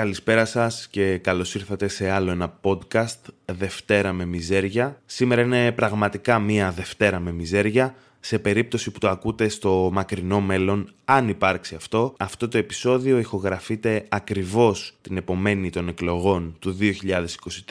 καλησπέρα σας και καλώς ήρθατε σε άλλο ένα podcast Δευτέρα με Μιζέρια. Σήμερα είναι πραγματικά μία Δευτέρα με Μιζέρια σε περίπτωση που το ακούτε στο μακρινό μέλλον, αν υπάρξει αυτό, αυτό το επεισόδιο ηχογραφείται ακριβώς την επομένη των εκλογών του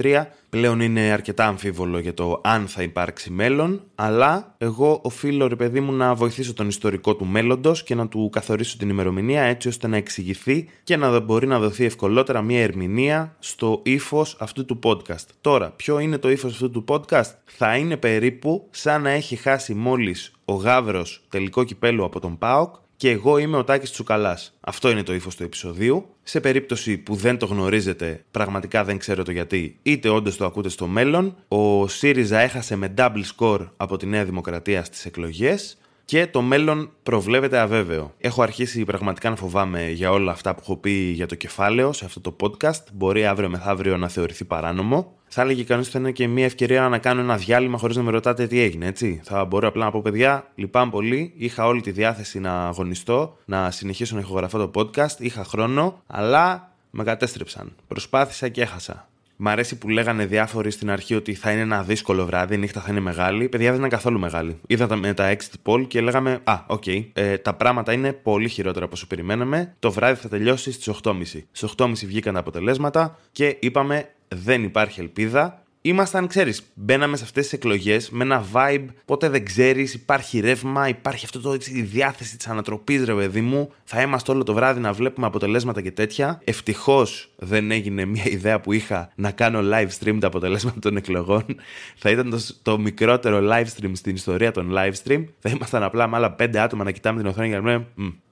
2023. Πλέον είναι αρκετά αμφίβολο για το αν θα υπάρξει μέλλον, αλλά εγώ οφείλω ρε παιδί μου να βοηθήσω τον ιστορικό του μέλλοντος και να του καθορίσω την ημερομηνία έτσι ώστε να εξηγηθεί και να μπορεί να δοθεί ευκολότερα μια ερμηνεία στο ύφος αυτού του podcast. Τώρα, ποιο είναι το ύφος αυτού του podcast? Θα είναι περίπου σαν να έχει χάσει μόλις ο Γάβρος τελικό κυπέλο από τον ΠΑΟΚ και εγώ είμαι ο Τάκης Τσουκαλάς. Αυτό είναι το ύφος του επεισοδίου. Σε περίπτωση που δεν το γνωρίζετε, πραγματικά δεν ξέρω το γιατί, είτε όντως το ακούτε στο μέλλον, ο ΣΥΡΙΖΑ έχασε με double score από τη Νέα Δημοκρατία στις εκλογές και το μέλλον προβλέπεται αβέβαιο. Έχω αρχίσει πραγματικά να φοβάμαι για όλα αυτά που έχω πει για το κεφάλαιο σε αυτό το podcast. Μπορεί αύριο μεθαύριο να θεωρηθεί παράνομο. Θα έλεγε κανείς ότι θα είναι και μια ευκαιρία να κάνω ένα διάλειμμα χωρίς να με ρωτάτε τι έγινε, έτσι. Θα μπορώ απλά να πω, παιδιά, λυπάμαι πολύ. Είχα όλη τη διάθεση να αγωνιστώ, να συνεχίσω να ηχογραφώ το podcast. Είχα χρόνο, αλλά με κατέστρεψαν. Προσπάθησα και έχασα. Μ' αρέσει που λέγανε διάφοροι στην αρχή ότι θα είναι ένα δύσκολο βράδυ, η νύχτα θα είναι μεγάλη. Παιδιά δεν είναι καθόλου μεγάλη. Είδα με τα exit poll και λέγαμε Α, OK, okay, ε, τα πράγματα είναι πολύ χειρότερα από όσο περιμέναμε. Το βράδυ θα τελειώσει στις 8.30. Στις 8.30 βγήκαν τα αποτελέσματα και είπαμε δεν υπάρχει ελπίδα ήμασταν, ξέρεις, μπαίναμε σε αυτές τις εκλογές με ένα vibe. Ποτέ δεν ξέρεις, υπάρχει ρεύμα, υπάρχει αυτό το έτσι, η διάθεση της ανατροπής, ρε παιδί μου. Θα είμαστε όλο το βράδυ να βλέπουμε αποτελέσματα και τέτοια. Ευτυχώς δεν έγινε μια ιδέα που είχα να κάνω live stream τα αποτελέσματα των εκλογών. θα ήταν το, το μικρότερο live stream στην ιστορία των live stream. Θα ήμασταν απλά με άλλα πέντε άτομα να κοιτάμε την οθόνη και να λέμε,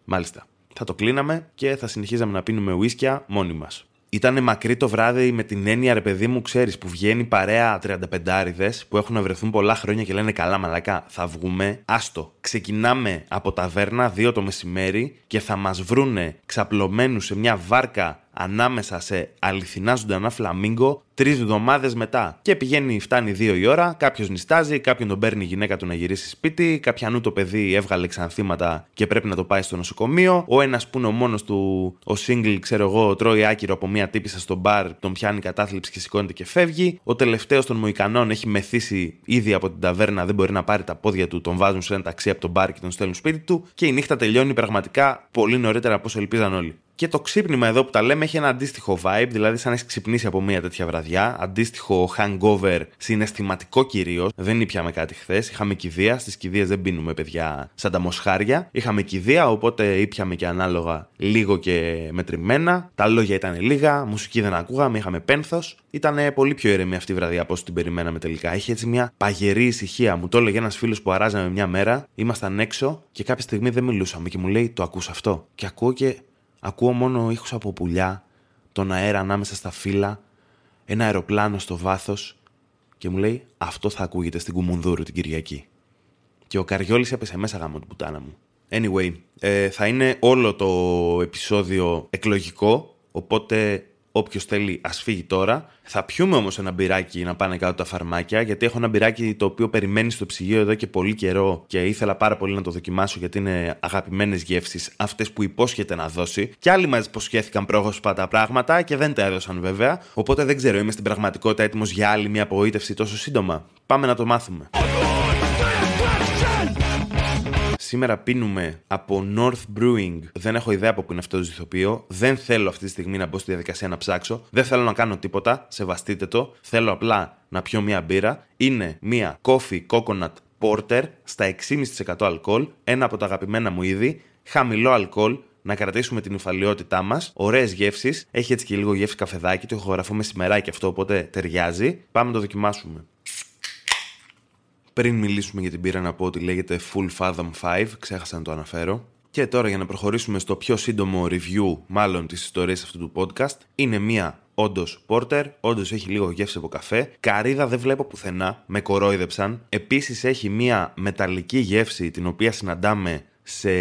μάλιστα. Θα το κλείναμε και θα συνεχίζαμε να πίνουμε ουίσκια μόνοι μας. Ήταν μακρύ το βράδυ με την έννοια, ρε παιδί μου, ξέρεις, που βγαίνει παρέα 35 άριδε που έχουν βρεθούν πολλά χρόνια και λένε καλά, μαλακά, θα βγούμε. Άστο. Ξεκινάμε από ταβέρνα 2 το μεσημέρι και θα μας βρούνε ξαπλωμένους σε μια βάρκα ανάμεσα σε αληθινά ζωντανά φλαμίγκο τρεις εβδομάδες μετά. Και πηγαίνει, φτάνει δύο η ώρα, κάποιος νιστάζει, κάποιον τον παίρνει η γυναίκα του να γυρίσει σπίτι, κάποιανού το παιδί έβγαλε ξανθήματα και πρέπει να το πάει στο νοσοκομείο. Ο ένας που είναι ο μόνος του, ο single, ξέρω εγώ, τρώει άκυρο από μία τύπησα στο μπαρ, τον πιάνει κατάθλιψη και σηκώνεται και φεύγει. Ο τελευταίος των Μοϊκανών έχει μεθύσει ήδη από την ταβέρνα, δεν μπορεί να πάρει τα πόδια του, τον βάζουν σε ένα ταξί από τον μπαρ και τον στέλνουν σπίτι του. Και η νύχτα τελειώνει πραγματικά πολύ νωρίτερα από όσο ελπίζαν όλοι. Και το ξύπνημα εδώ που τα λέμε έχει ένα αντίστοιχο vibe, δηλαδή σαν να έχει ξυπνήσει από μια τέτοια βραδιά. Αντίστοιχο hangover, συναισθηματικό κυρίως. Δεν ήπιαμε κάτι χθες. Είχαμε κηδεία. Στις κηδείες δεν πίνουμε παιδιά σαν τα μοσχάρια. Είχαμε κηδεία, οπότε ήπιαμε και ανάλογα λίγο και μετρημένα. Τα λόγια ήταν λίγα, μουσική δεν ακούγαμε, είχαμε πένθος. Ήταν πολύ πιο ήρεμη αυτή η βραδιά από όσο την περιμέναμε τελικά. Είχε έτσι μια παγερή ησυχία. Μου το έλεγε ένας φίλος που αράζαμε μια μέρα. Ήμασταν έξω και κάποια στιγμή δεν μιλούσαμε και μου λέει: Το ακούς αυτό; Και ακούω και Ακούω μόνο ήχους από πουλιά, τον αέρα ανάμεσα στα φύλλα, ένα αεροπλάνο στο βάθος και μου λέει αυτό θα ακούγεται στην Κουμουνδούρου την Κυριακή. Και ο Καριόλης έπεσε μέσα γάμο την πουτάνα μου. Anyway, ε, θα είναι όλο το επεισόδιο εκλογικό, οπότε Όποιος θέλει, ας φύγει τώρα. Θα πιούμε όμως ένα μπυράκι να πάνε κάτω τα φαρμάκια, γιατί έχω ένα μπυράκι το οποίο περιμένει στο ψυγείο εδώ και πολύ καιρό και ήθελα πάρα πολύ να το δοκιμάσω γιατί είναι αγαπημένες γεύσεις, αυτές που υπόσχεται να δώσει. Και άλλοι μας υποσχέθηκαν πρόγωσπα τα πράγματα και δεν τα έδωσαν βέβαια. Οπότε δεν ξέρω, είμαι στην πραγματικότητα έτοιμος για άλλη μια απογοήτευση τόσο σύντομα. Πάμε να το μάθουμε. Σήμερα πίνουμε από North Brewing. Δεν έχω ιδέα από πού είναι αυτό το ηθοποιείο. Δεν θέλω αυτή τη στιγμή να μπω στη διαδικασία να ψάξω. Δεν θέλω να κάνω τίποτα. Σεβαστείτε το. Θέλω απλά να πιω μία μπύρα. Είναι μία coffee coconut porter στα 6,5% αλκοόλ. Ένα από τα αγαπημένα μου είδη. Χαμηλό αλκοόλ να κρατήσουμε την υφαλιότητά μας. Ωραίες γεύσεις. Έχει έτσι και λίγο γεύση καφεδάκι. Το έχω γραφώ μεσημεράκι αυτό, οπότε ταιριάζει. Πάμε να το δοκιμάσουμε. Πριν μιλήσουμε για την πύρα να πω ότι λέγεται Full Fathom 5, ξέχασα να το αναφέρω. Και τώρα για να προχωρήσουμε στο πιο σύντομο review μάλλον της ιστορίας αυτού του podcast, είναι μία όντως πόρτερ, όντως έχει λίγο γεύση από καφέ. Καρίδα δεν βλέπω πουθενά, με κορόιδεψαν. Επίσης έχει μία μεταλλική γεύση την οποία συναντάμε σε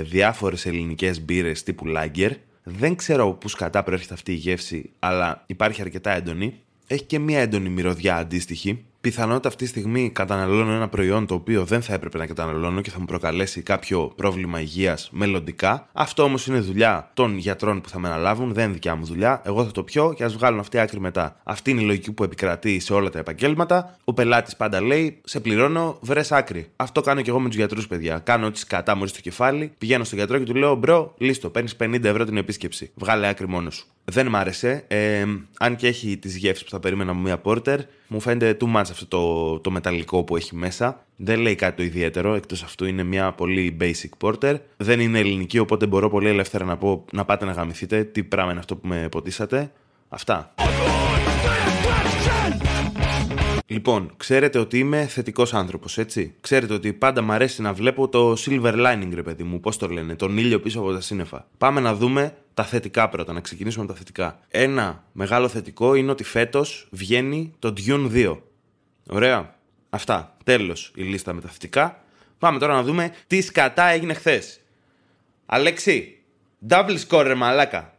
διάφορες ελληνικές μπύρες τύπου Lager. Δεν ξέρω από πούς σκατά προέρχεται αυτή η γεύση, αλλά υπάρχει αρκετά έντονη. Έχει και μία έντονη μυρωδιά αντίστοιχη πιθανότητα αυτή τη στιγμή καταναλώνω ένα προϊόν το οποίο δεν θα έπρεπε να καταναλώνω και θα μου προκαλέσει κάποιο πρόβλημα υγείας μελλοντικά. Αυτό όμως είναι δουλειά των γιατρών που θα με αναλάβουν, δεν είναι δικιά μου δουλειά. Εγώ θα το πιω και ας βγάλουν αυτή άκρη μετά. Αυτή είναι η λογική που επικρατεί σε όλα τα επαγγέλματα. Ο πελάτης πάντα λέει: Σε πληρώνω, βρες άκρη. Αυτό κάνω και εγώ με τους γιατρούς, παιδιά. Κάνω ό,τι σκατά μου στο κεφάλι, πηγαίνω στον γιατρό και του λέω: Μπρο, λίστο, παίρνεις 50 ευρώ την επίσκεψη. Βγάλε άκρη μόνος σου. Δεν μ' άρεσε. Ε, αν και έχει τις γεύσεις που θα περίμενα από μια πόρτερ, μου φαίνεται too much αυτό το, το μεταλλικό που έχει μέσα. Δεν λέει κάτι το ιδιαίτερο, εκτός αυτού είναι μια πολύ basic porter. Δεν είναι ελληνική, οπότε μπορώ πολύ ελεύθερα να πω να πάτε να γαμηθείτε. Τι πράγμα είναι αυτό που με ποτίσατε. Αυτά. Λοιπόν, ξέρετε ότι είμαι θετικός άνθρωπος, έτσι; Ξέρετε ότι πάντα μου αρέσει να βλέπω το silver lining, ρε παιδί μου, πώς το λένε, τον ήλιο πίσω από τα σύννεφα. Πάμε να δούμε τα θετικά πρώτα, να ξεκινήσουμε με τα θετικά. Ένα μεγάλο θετικό είναι ότι φέτος βγαίνει το Dune 2. Ωραία. Αυτά. Τέλος η λίστα με τα θετικά. Πάμε τώρα να δούμε τι σκατά έγινε χθες. Αλέξη, double score ρε μαλάκα.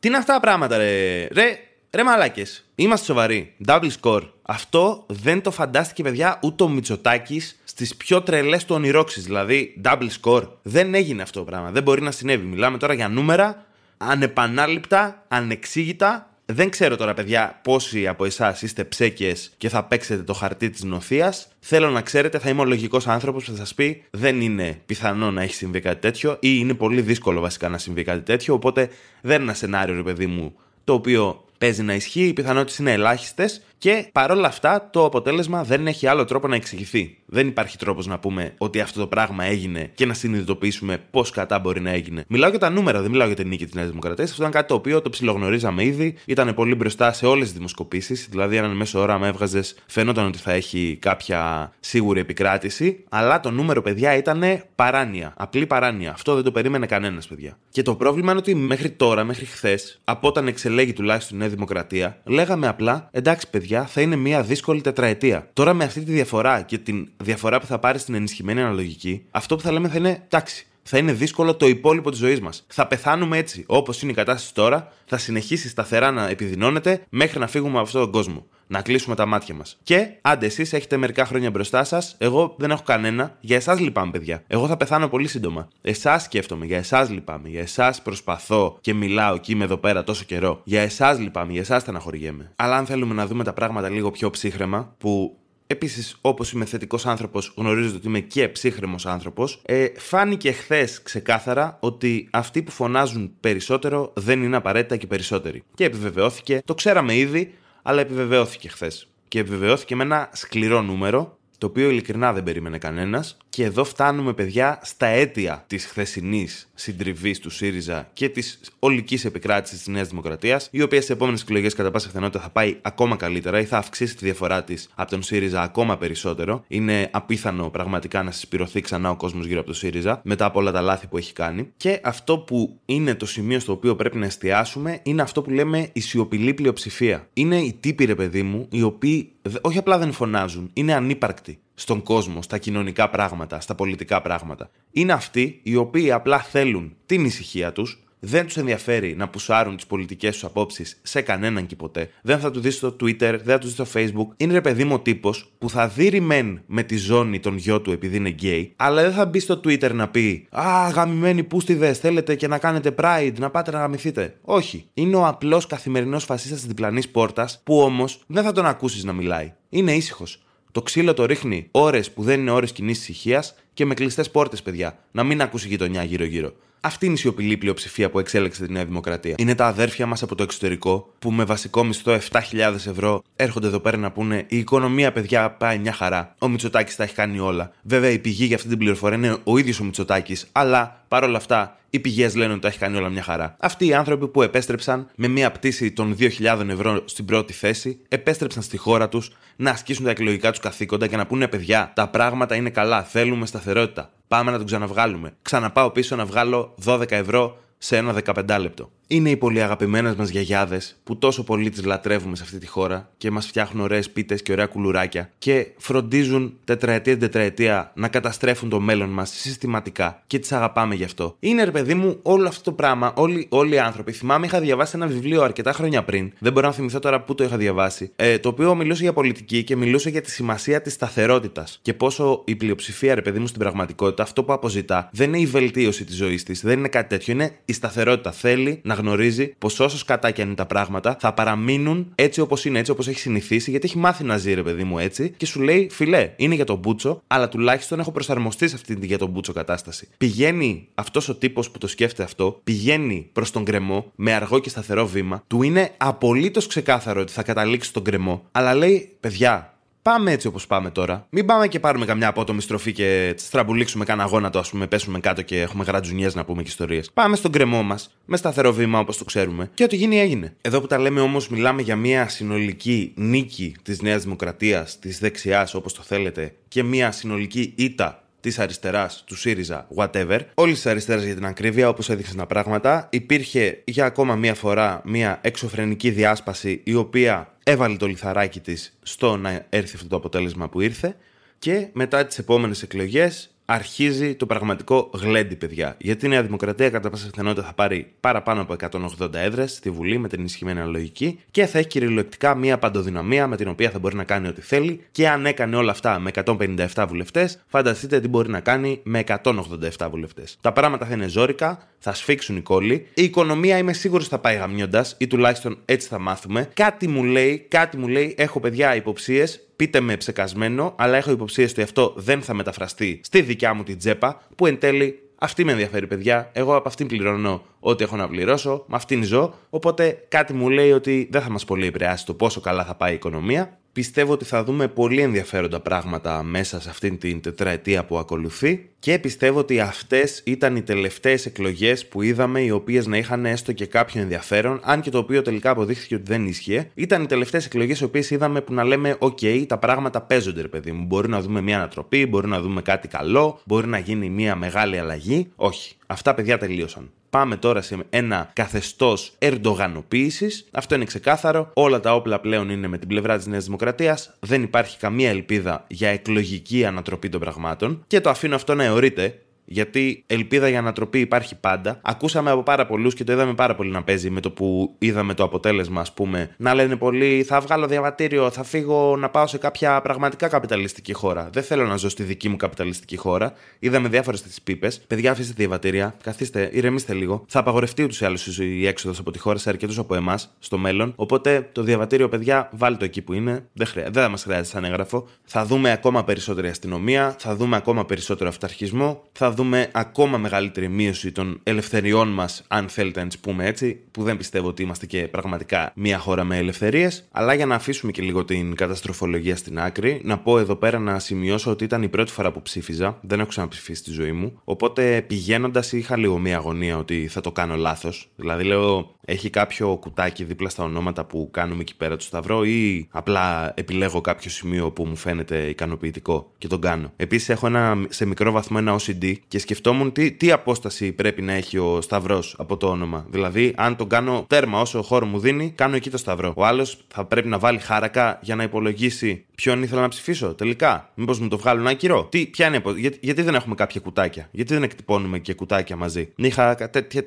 Τι είναι αυτά τα πράγματα ρε; Ρε, ρε μαλάκες. Είμαστε σοβαροί. Double score. Αυτό δεν το φαντάστηκε, παιδιά, ούτε ο Μητσοτάκης στις πιο τρελές του ονειρόξεις. Δηλαδή, double score. Δεν έγινε αυτό το πράγμα. Δεν μπορεί να συνέβη. Μιλάμε τώρα για νούμερα ανεπανάληπτα, ανεξήγητα. Δεν ξέρω τώρα, παιδιά, πόσοι από εσάς είστε ψέκες και θα παίξετε το χαρτί της νοθείας. Θέλω να ξέρετε, θα είμαι ο λογικός άνθρωπος που θα σας πει: Δεν είναι πιθανό να έχει συμβεί κάτι τέτοιο, ή είναι πολύ δύσκολο βασικά να συμβεί κάτι τέτοιο. Οπότε δεν είναι ένα σενάριο, ρε παιδί μου, το οποίο παίζει να ισχύει, οι πιθανότητες είναι ελάχιστες και παρόλα αυτά το αποτέλεσμα δεν έχει άλλο τρόπο να εξηγηθεί. Δεν υπάρχει τρόπος να πούμε ότι αυτό το πράγμα έγινε και να συνειδητοποιήσουμε πώς κατά μπορεί να έγινε. Μιλάω για τα νούμερα, δεν μιλάω για την νίκη της Νέας Δημοκρατίας. Αυτό ήταν κάτι το οποίο το ψιλογνωρίζαμε ήδη, ήταν πολύ μπροστά σε όλες τις δημοσκοπήσεις. Δηλαδή, αν μέσο όραμα έβγαζες, φαινόταν ότι θα έχει κάποια σίγουρη επικράτηση. Αλλά το νούμερο, παιδιά, ήταν παράνοια. Απλή παράνοια. Αυτό δεν το περίμενε κανένας, παιδιά. Και το πρόβλημα είναι ότι μέχρι τώρα, μέχρι χθες, από όταν εξελέγει τουλάχιστον η Νέα Δημοκρατία, λέγαμε απλά εντάξει, παιδιά θα είναι μια δύσκολη τετραετία. Τώρα με αυτή τη διαφορά και την διαφορά που θα πάρεις στην ενισχυμένη αναλογική, αυτό που θα λέμε θα είναι τάξη. Θα είναι δύσκολο το υπόλοιπο της ζωής μας. Θα πεθάνουμε έτσι. Όπως είναι η κατάσταση τώρα, θα συνεχίσει σταθερά να επιδεινώνεται μέχρι να φύγουμε από αυτόν τον κόσμο να κλείσουμε τα μάτια μας. Και άντε, εσείς έχετε μερικά χρόνια μπροστά σας, εγώ δεν έχω κανένα. Για εσάς λυπάμαι, παιδιά. Εγώ θα πεθάνω πολύ σύντομα. Εσάς σκέφτομαι, για εσάς λυπάμαι. Για εσάς προσπαθώ και μιλάω και είμαι εδώ πέρα τόσο καιρό. Για εσάς λυπάμαι, για εσάς στεναχωριέμαι. Αλλά αν θέλουμε να δούμε τα πράγματα λίγο πιο ψύχρεμα, που Επίσης, όπως είμαι θετικός άνθρωπος, γνωρίζετε ότι είμαι και ψύχρεμος άνθρωπος. Ε, φάνηκε χθες ξεκάθαρα ότι αυτοί που φωνάζουν περισσότερο δεν είναι απαραίτητα και περισσότεροι. Και επιβεβαιώθηκε, το ξέραμε ήδη, αλλά επιβεβαιώθηκε χθες. Και επιβεβαιώθηκε με ένα σκληρό νούμερο το οποίο ειλικρινά δεν περίμενε κανένας. Και εδώ φτάνουμε, παιδιά, στα αίτια της χθεσινής συντριβής του ΣΥΡΙΖΑ και της ολικής επικράτησης της Νέας Δημοκρατίας, η οποία στις επόμενες εκλογές κατά πάσα πιθανότητα θα πάει ακόμα καλύτερα ή θα αυξήσει τη διαφορά της από τον ΣΥΡΙΖΑ ακόμα περισσότερο. Είναι απίθανο πραγματικά να συσπηρωθεί ξανά ο κόσμος γύρω από τον ΣΥΡΙΖΑ μετά από όλα τα λάθη που έχει κάνει. Και αυτό που είναι το σημείο στο οποίο πρέπει να εστιάσουμε είναι αυτό που λέμε η σιωπηλή πλειοψηφία. Είναι οι τύποι, ρε παιδί μου, οι οποίοι όχι απλά δεν φωνάζουν, είναι ανύπαρκτοι στον κόσμο, στα κοινωνικά πράγματα, στα πολιτικά πράγματα. Είναι αυτοί οι οποίοι απλά θέλουν την ησυχία τους, δεν τους ενδιαφέρει να πουσάρουν τις πολιτικές τους απόψεις σε κανέναν και ποτέ. Δεν θα του δεις στο Twitter, δεν θα τους δεις στο Facebook. Είναι ρε παιδί μου ο τύπος που θα δει μεν με τη ζώνη των γιο του επειδή είναι γκέι, αλλά δεν θα μπει στο Twitter να πει Α, γαμημένοι πούστιδες, θέλετε και να κάνετε pride, να πάτε να γαμηθείτε. Όχι. Είναι ο απλός καθημερινός φασίστας της διπλανής πόρτας που όμως δεν θα τον ακούσεις να μιλάει. Είναι ήσυχος. Το ξύλο το ρίχνει ώρες που δεν είναι ώρες κοινής ησυχίας και με κλειστές πόρτες, παιδιά. Να μην ακούσει γειτονιά γύρω-γύρω. Αυτή είναι η σιωπηλή πλειοψηφία που εξέλεξε τη Νέα Δημοκρατία. Είναι τα αδέρφια μας από το εξωτερικό που με βασικό μισθό 7.000 ευρώ έρχονται εδώ πέρα να πούνε Η οικονομία, παιδιά, πάει μια χαρά. Ο Μητσοτάκης τα έχει κάνει όλα. Βέβαια, η πηγή για αυτή την πληροφορία είναι ο ίδιος ο Μητσοτάκης, αλλά παρόλα αυτά οι πηγές λένε ότι τα έχει κάνει όλα μια χαρά. Αυτοί οι άνθρωποι που επέστρεψαν με μια πτήση των 2.000 ευρώ στην πρώτη θέση, επέστρεψαν στη χώρα τους να ασκήσουν τα εκλογικά τους καθήκοντα και να πούνε παιδιά, τα πράγματα είναι καλά, θέλουμε σταθερότητα. Πάμε να τον ξαναβγάλουμε. Ξαναπάω πίσω να βγάλω 12 ευρώ σε ένα 15 λεπτό. Είναι οι πολύ αγαπημένες μας γιαγιάδες που τόσο πολύ τις λατρεύουμε σε αυτή τη χώρα και μας φτιάχνουν ωραίες πίτες και ωραία κουλουράκια και φροντίζουν τετραετία τετραετία να καταστρέφουν το μέλλον μας συστηματικά και τις αγαπάμε γι' αυτό. Είναι ρε παιδί μου όλο αυτό το πράγμα, όλοι, όλοι οι άνθρωποι. Θυμάμαι, είχα διαβάσει ένα βιβλίο αρκετά χρόνια πριν, δεν μπορώ να θυμηθώ τώρα πού το είχα διαβάσει, ε, το οποίο μιλούσε για πολιτική και μιλούσε για τη σημασία της σταθερότητας και πόσο η πλειοψηφία, ρε παιδί μου, στην πραγματικότητα αυτό που αποζητά δεν είναι η βελτίωση της ζωής της, δεν είναι κάτι τέτοιο, είναι η σταθερότητα. Θέλει να γνωρίζει πως όσος κατά και αν είναι τα πράγματα, θα παραμείνουν έτσι όπως είναι, έτσι όπως έχει συνηθίσει, γιατί έχει μάθει να ζει, ρε παιδί μου, έτσι, και σου λέει, φιλέ, είναι για τον Μπούτσο, αλλά τουλάχιστον έχω προσαρμοστεί σε αυτή τη για τον Μπούτσο κατάσταση. Πηγαίνει αυτός ο τύπος που το σκέφτεται αυτό, πηγαίνει προς τον κρεμό με αργό και σταθερό βήμα, του είναι απολύτως ξεκάθαρο ότι θα καταλήξει στον κρεμό, αλλά λέει, παιδιά, Πάμε έτσι όπως πάμε τώρα. Μην πάμε και πάρουμε καμιά απότομη στροφή και στραμπουλήξουμε κανένα γόνατο, ας πούμε, πέσουμε κάτω και έχουμε γρατζουνιές να πούμε και ιστορίες. Πάμε στον κρεμό μας, με σταθερό βήμα όπως το ξέρουμε. Και ό,τι γίνει έγινε. Εδώ που τα λέμε όμως, μιλάμε για μια συνολική νίκη της Νέας Δημοκρατίας, της δεξιάς όπως το θέλετε, και μια συνολική ήττα της αριστεράς, του ΣΥΡΙΖΑ, whatever, όλη τη αριστερά για την ακρίβεια, όπως έδειξαν τα πράγματα, υπήρχε για ακόμα μία φορά μία εξωφρενική διάσπαση η οποία έβαλε το λιθαράκι της στο να έρθει αυτό το αποτέλεσμα που ήρθε και μετά τις επόμενες εκλογές αρχίζει το πραγματικό γλέντι, παιδιά. Γιατί η Νέα Δημοκρατία κατά πάσα πιθανότητα θα πάρει παραπάνω από 180 έδρες στη Βουλή με την ενισχυμένη αναλογική και θα έχει κυριολεκτικά μία παντοδυναμία με την οποία θα μπορεί να κάνει ό,τι θέλει. Και αν έκανε όλα αυτά με 157 βουλευτές, φανταστείτε τι μπορεί να κάνει με 187 βουλευτές. Τα πράγματα θα είναι ζώρικα, θα σφίξουν οι κόλλοι. Η οικονομία είμαι σίγουρος θα πάει γαμιώντας ή τουλάχιστον έτσι θα μάθουμε. Κάτι μου λέει, κάτι μου λέει, έχω παιδιά υποψίες πείτε με ψεκασμένο, αλλά έχω υποψίες ότι αυτό δεν θα μεταφραστεί στη δικιά μου την τσέπα, που εν τέλει αυτή με ενδιαφέρει, παιδιά. Εγώ από αυτήν πληρώνω ό,τι έχω να πληρώσω, με αυτήν ζω. Οπότε κάτι μου λέει ότι δεν θα μας πολύ επηρεάσει το πόσο καλά θα πάει η οικονομία πιστεύω ότι θα δούμε πολύ ενδιαφέροντα πράγματα μέσα σε αυτήν την τετραετία που ακολουθεί και πιστεύω ότι αυτές ήταν οι τελευταίες εκλογές που είδαμε οι οποίες να είχαν έστω και κάποιο ενδιαφέρον αν και το οποίο τελικά αποδείχθηκε ότι δεν ίσχυε. Ήταν οι τελευταίες εκλογές οι οποίες είδαμε που να λέμε «ΟΚ, τα πράγματα παίζονται ρε παιδί μου, μπορεί να δούμε μια ανατροπή, μπορεί να δούμε κάτι καλό, μπορεί να γίνει μια μεγάλη αλλαγή». Όχι, αυτά παιδιά τελείωσαν πάμε τώρα σε ένα καθεστώς ερντογανοποίησης. Αυτό είναι ξεκάθαρο. Όλα τα όπλα πλέον είναι με την πλευρά της Νέας Δημοκρατίας. Δεν υπάρχει καμία ελπίδα για εκλογική ανατροπή των πραγμάτων. Και το αφήνω αυτό να αιωρείται γιατί ελπίδα για ανατροπή υπάρχει πάντα. Ακούσαμε από πάρα πολλούς και το είδαμε πάρα πολύ να παίζει με το που είδαμε το αποτέλεσμα, ας πούμε. Να λένε πολλοί, θα βγάλω διαβατήριο, θα φύγω να πάω σε κάποια πραγματικά καπιταλιστική χώρα. Δεν θέλω να ζω στη δική μου καπιταλιστική χώρα. Είδαμε διάφορες τι πίπες. Παιδιά, αφήστε διαβατήρια, καθίστε, ηρεμήστε λίγο. Θα απαγορευτεί ούτως ή άλλως η έξοδος από τη χώρα σε αρκετούς από εμάς στο μέλλον. Οπότε το διαβατήριο, παιδιά, βάλτε το εκεί που είναι. Δεν, χρεια... δεν θα μας χρειάζεται σαν έγγραφο. Θα δούμε ακόμα περισσότερη αστυνομία, θα δούμε ακόμα περισσότερο αυταρχισμό, θα δούμε ακόμα μεγαλύτερη μείωση των ελευθεριών μας, αν θέλετε να τις πούμε έτσι, που δεν πιστεύω ότι είμαστε και πραγματικά μια χώρα με ελευθερίες. Αλλά για να αφήσουμε και λίγο την καταστροφολογία στην άκρη, να πω εδώ πέρα να σημειώσω ότι ήταν η πρώτη φορά που ψήφιζα. Δεν έχω ξαναψηφίσει στη ζωή μου. Οπότε πηγαίνοντας είχα λίγο μια αγωνία ότι θα το κάνω λάθος. Δηλαδή λέω, έχει κάποιο κουτάκι δίπλα στα ονόματα που κάνουμε εκεί πέρα του Σταυρό ή απλά επιλέγω κάποιο σημείο που μου φαίνεται ικανοποιητικό και τον κάνω. Επίσης έχω ένα, σε μικρό βαθμό ένα OCD και σκεφτόμουν τι, τι απόσταση πρέπει να έχει ο Σταυρός από το όνομα. Δηλαδή, αν τον κάνω τέρμα όσο χώρο μου δίνει, κάνω εκεί το Σταυρό. Ο άλλος θα πρέπει να βάλει χάρακα για να υπολογίσει ποιον ήθελα να ψηφίσω τελικά. Μήπως μου το βγάλουν άκυρο. Τι, ποια είναι, για, γιατί δεν έχουμε κάποια κουτάκια, γιατί δεν εκτυπώνουμε και κουτάκια μαζί; Είχα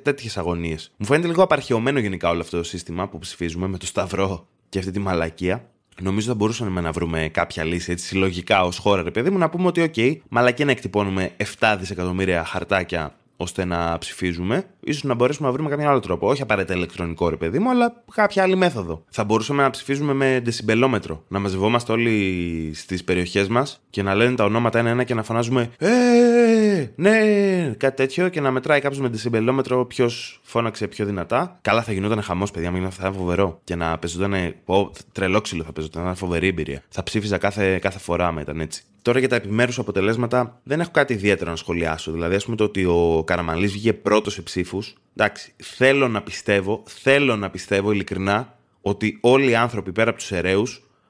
τέτοιες αγωνίες. Μου φαίνεται λίγο απαρχαιωμένο γενικά όλο αυτό το σύστημα που ψηφίζουμε με το Σταυρό και αυτή τη μαλακία. Νομίζω θα μπορούσαμε να βρούμε κάποια λύση έτσι συλλογικά ως χώρα, ρε παιδί μου, να πούμε ότι, OK, μαλακή να εκτυπώνουμε 7 δισεκατομμύρια χαρτάκια ώστε να ψηφίζουμε, ίσως να μπορέσουμε να βρούμε κάποιο άλλο τρόπο. Όχι απαραίτητα ηλεκτρονικό, ρε παιδί μου, αλλά κάποια άλλη μέθοδο. Θα μπορούσαμε να ψηφίζουμε με δεσιμπελόμετρο. Να μαζευόμαστε όλοι στις περιοχές μας και να λένε τα ονόματα ένα-ένα και να φωνάζουμε Ε, ναι, κάτι τέτοιο και να μετράει κάποιος με δεσιμπελόμετρο ποιος φώναξε πιο δυνατά. Καλά, θα γινόταν χαμός, παιδιά, μην θα ήταν φοβερό. Και να παίζονταν. Τρελόξυλο θα παίζονταν, θα ήταν φοβερή εμπειρία. Θα ψήφιζα κάθε, κάθε φορά με ήταν έτσι. Τώρα για τα επιμέρους αποτελέσματα δεν έχω κάτι ιδιαίτερο να σχολιάσω. Δηλαδή, ας πούμε το ότι ο Καραμαλής βγήκε πρώτος σε ψήφους. Εντάξει, θέλω να πιστεύω, θέλω να πιστεύω ειλικρινά ότι όλοι οι άνθρωποι πέρα από τους αιρέου,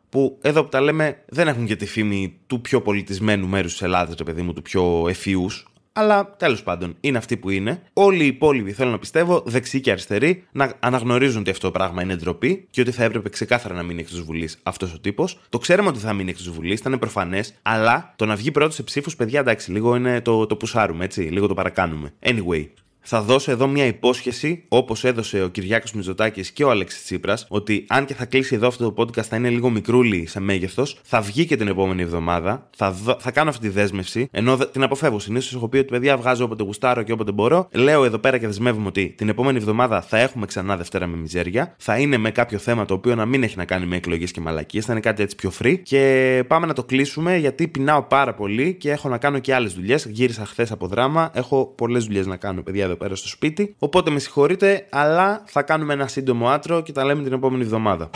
που εδώ που τα λέμε δεν έχουν και τη φήμη του πιο πολιτισμένου μέρους της Ελλάδας, ρε παιδί μου, του πιο ευφυού, Αλλά τέλος πάντων είναι αυτοί που είναι. Όλοι οι υπόλοιποι, θέλω να πιστεύω, δεξιοί και αριστεροί, να αναγνωρίζουν ότι αυτό το πράγμα είναι ντροπή και ότι θα έπρεπε ξεκάθαρα να μείνει εκτός Βουλής αυτός ο τύπος. Το ξέρουμε ότι θα μείνει εκτός Βουλής, ήταν προφανές, αλλά το να βγει πρώτος σε ψήφους, παιδιά, εντάξει, λίγο είναι το, το πουσάρουμε, έτσι, λίγο το παρακάνουμε. Anyway, θα δώσω εδώ μια υπόσχεση, όπως έδωσε ο Κυριάκος Μητσοτάκη και ο Αλέξης Τσίπρας, ότι αν και θα κλείσει εδώ αυτό το podcast, θα είναι λίγο μικρούλι σε μέγεθος, θα βγει και την επόμενη εβδομάδα. Θα, θα κάνω αυτή τη δέσμευση, ενώ την αποφεύγω. Συνήθως έχω πει ότι παιδιά βγάζω όποτε γουστάρω και όποτε μπορώ. Λέω εδώ πέρα και δεσμεύομαι ότι την επόμενη εβδομάδα θα έχουμε ξανά Δευτέρα με μιζέρια. Θα είναι με κάποιο θέμα το οποίο να μην έχει να κάνει με εκλογές και μαλακίες, θα είναι κάτι έτσι πιο free. Και πάμε να το κλείσουμε γιατί πεινάω πάρα πολύ και έχω να κάνω και άλλες δουλειές. Γύρισα χθες από δράμα, έχω πολλές δουλειές να κάνω, παιδιά εδώ πέρα στο σπίτι. Οπότε με συγχωρείτε, αλλά θα κάνουμε ένα σύντομο άτρο και τα λέμε την επόμενη εβδομάδα.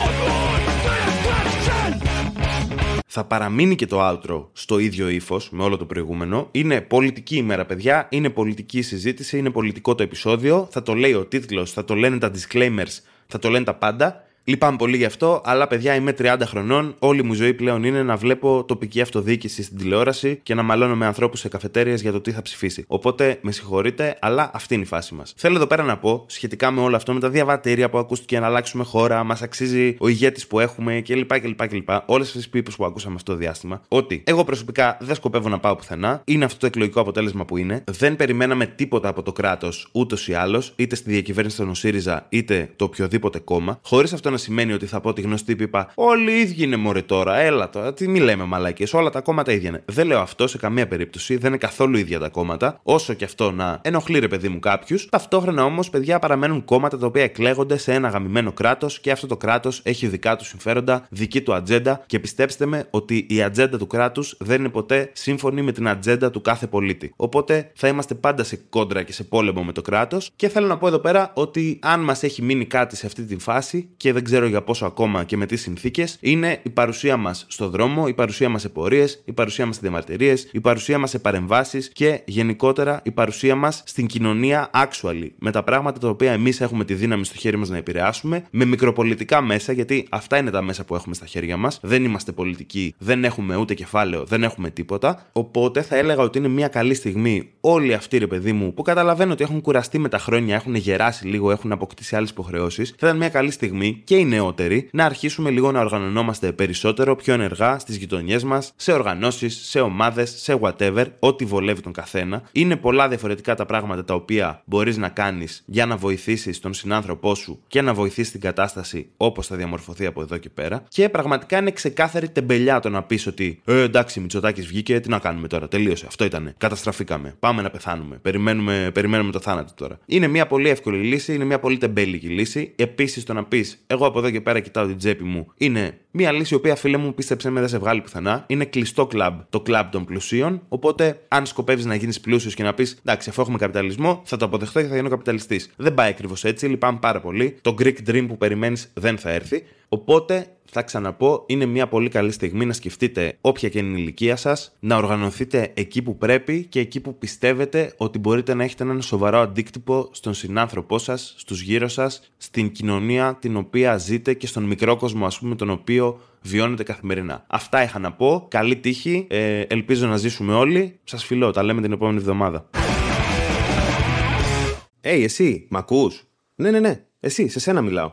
Θα παραμείνει και το outro στο ίδιο ύφος με όλο το προηγούμενο. Είναι πολιτική ημέρα, παιδιά. Είναι πολιτική συζήτηση. Είναι πολιτικό το επεισόδιο. Θα το λέει ο τίτλος, θα το λένε τα disclaimers, θα το λένε τα πάντα. Λυπάμαι πολύ γι' αυτό, αλλά παιδιά είμαι 30 χρονών. Όλη μου ζωή πλέον είναι να βλέπω τοπική αυτοδιοίκηση στην τηλεόραση και να μαλώνω με ανθρώπους σε καφετέρειες για το τι θα ψηφίσει. Οπότε με συγχωρείτε, αλλά αυτή είναι η φάση μας. Θέλω εδώ πέρα να πω σχετικά με όλο αυτό, με τα διαβατήρια που ακούστηκε να αλλάξουμε χώρα, μας αξίζει ο ηγέτης που έχουμε κλπ. κλπ, κλπ. Όλες αυτές τις πίπες που ακούσαμε αυτό το διάστημα. Ότι εγώ προσωπικά δεν σκοπεύω να πάω πουθενά. Είναι αυτό το εκλογικό αποτέλεσμα που είναι. Δεν περιμέναμε τίποτα από το κράτος ούτως ή άλλως, είτε στη διακυβέρνηση των ΣΥΡΙΖΑ είτε το οποιοδήποτε κόμμα. Χωρίς αυτό να σημαίνει ότι θα πω τη γνωστή πίπα. Όλοι οι ίδιοι είναι μωρέ τώρα, έλα τώρα. Τι μη λέμε μαλακίες, όλα τα κόμματα ίδια είναι. Δεν λέω αυτό σε καμία περίπτωση, δεν είναι καθόλου ίδια τα κόμματα. Όσο και αυτό να ενοχλεί ρε παιδί μου κάποιους. Ταυτόχρονα όμως, παιδιά, παραμένουν κόμματα τα οποία εκλέγονται σε ένα γαμημένο κράτος και αυτό το κράτος έχει δικά του συμφέροντα, δική του ατζέντα και πιστέψτε με ότι η ατζέντα του κράτους δεν είναι ποτέ σύμφωνη με την ατζέντα του κάθε πολίτη. Οπότε θα είμαστε πάντα σε κόντρα και σε πόλεμο με το κράτος και θέλω να πω εδώ πέρα ότι αν μας έχει μείνει κάτι σε αυτή τη φάση και δεν ξέρω για πόσο ακόμα και με τις συνθήκες, είναι η παρουσία μας στο δρόμο, η παρουσία μας σε πορείες, η παρουσία μας σε διαμαρτυρίες, η παρουσία μας σε παρεμβάσεις και γενικότερα η παρουσία μας στην κοινωνία actually. Με τα πράγματα τα οποία εμείς έχουμε τη δύναμη στο χέρι μας να επηρεάσουμε, με μικροπολιτικά μέσα, γιατί αυτά είναι τα μέσα που έχουμε στα χέρια μας. Δεν είμαστε πολιτικοί, δεν έχουμε ούτε κεφάλαιο, δεν έχουμε τίποτα. Οπότε θα έλεγα ότι είναι μια καλή στιγμή όλοι αυτοί, ρε παιδί μου, που καταλαβαίνω ότι έχουν κουραστεί με τα χρόνια, έχουν γεράσει λίγο, έχουν αποκτήσει άλλες υποχρεώσεις. Θα ήταν μια καλή στιγμή και οι νεότεροι να αρχίσουμε λίγο να οργανωνόμαστε περισσότερο, πιο ενεργά στις γειτονιές μας, σε οργανώσεις, σε ομάδες, σε whatever, ό,τι βολεύει τον καθένα. Είναι πολλά διαφορετικά τα πράγματα τα οποία μπορείς να κάνεις για να βοηθήσεις τον συνάνθρωπό σου και να βοηθήσεις την κατάσταση όπως θα διαμορφωθεί από εδώ και πέρα. Και πραγματικά είναι ξεκάθαρη τεμπελιά το να πεις ότι Ε, εντάξει, Μητσοτάκης βγήκε, τι να κάνουμε τώρα, τελείωσε. Αυτό ήταν. Καταστραφήκαμε. Πάμε να πεθάνουμε. Περιμένουμε, περιμένουμε το θάνατο τώρα. Είναι μια πολύ εύκολη λύση, είναι μια πολύ τεμπέλικη λύση. Επίσης το να πεις, εγώ από εδώ και πέρα κοιτάω την τσέπη μου, είναι μια λύση η οποία φίλε μου πίστεψε με δεν σε βγάλει πουθενά. Είναι κλειστό κλαμπ, το κλαμπ των πλουσίων. Οπότε, αν σκοπεύεις να γίνεις πλούσιος και να πεις, εντάξει, αφού έχουμε καπιταλισμό, θα το αποδεχτώ και θα γίνω καπιταλιστής. Δεν πάει ακριβώς έτσι, λυπάμαι πάρα πολύ. Το Greek Dream που περιμένεις δεν θα έρθει. Οπότε θα ξαναπώ, είναι μια πολύ καλή στιγμή να σκεφτείτε όποια και είναι η ηλικία σας, να οργανωθείτε εκεί που πρέπει και εκεί που πιστεύετε ότι μπορείτε να έχετε έναν σοβαρό αντίκτυπο στον συνάνθρωπό σας, στους γύρω σας, στην κοινωνία την οποία ζείτε και στον μικρό κόσμο, ας πούμε, τον οποίο βιώνετε καθημερινά. Αυτά είχα να πω. Καλή τύχη. Ε, ελπίζω να ζήσουμε όλοι. Σας φιλώ. Τα λέμε την επόμενη εβδομάδα. Hey, εσύ, μ' ακούς; Ναι, ναι, ναι. Εσύ, σε σένα μιλάω.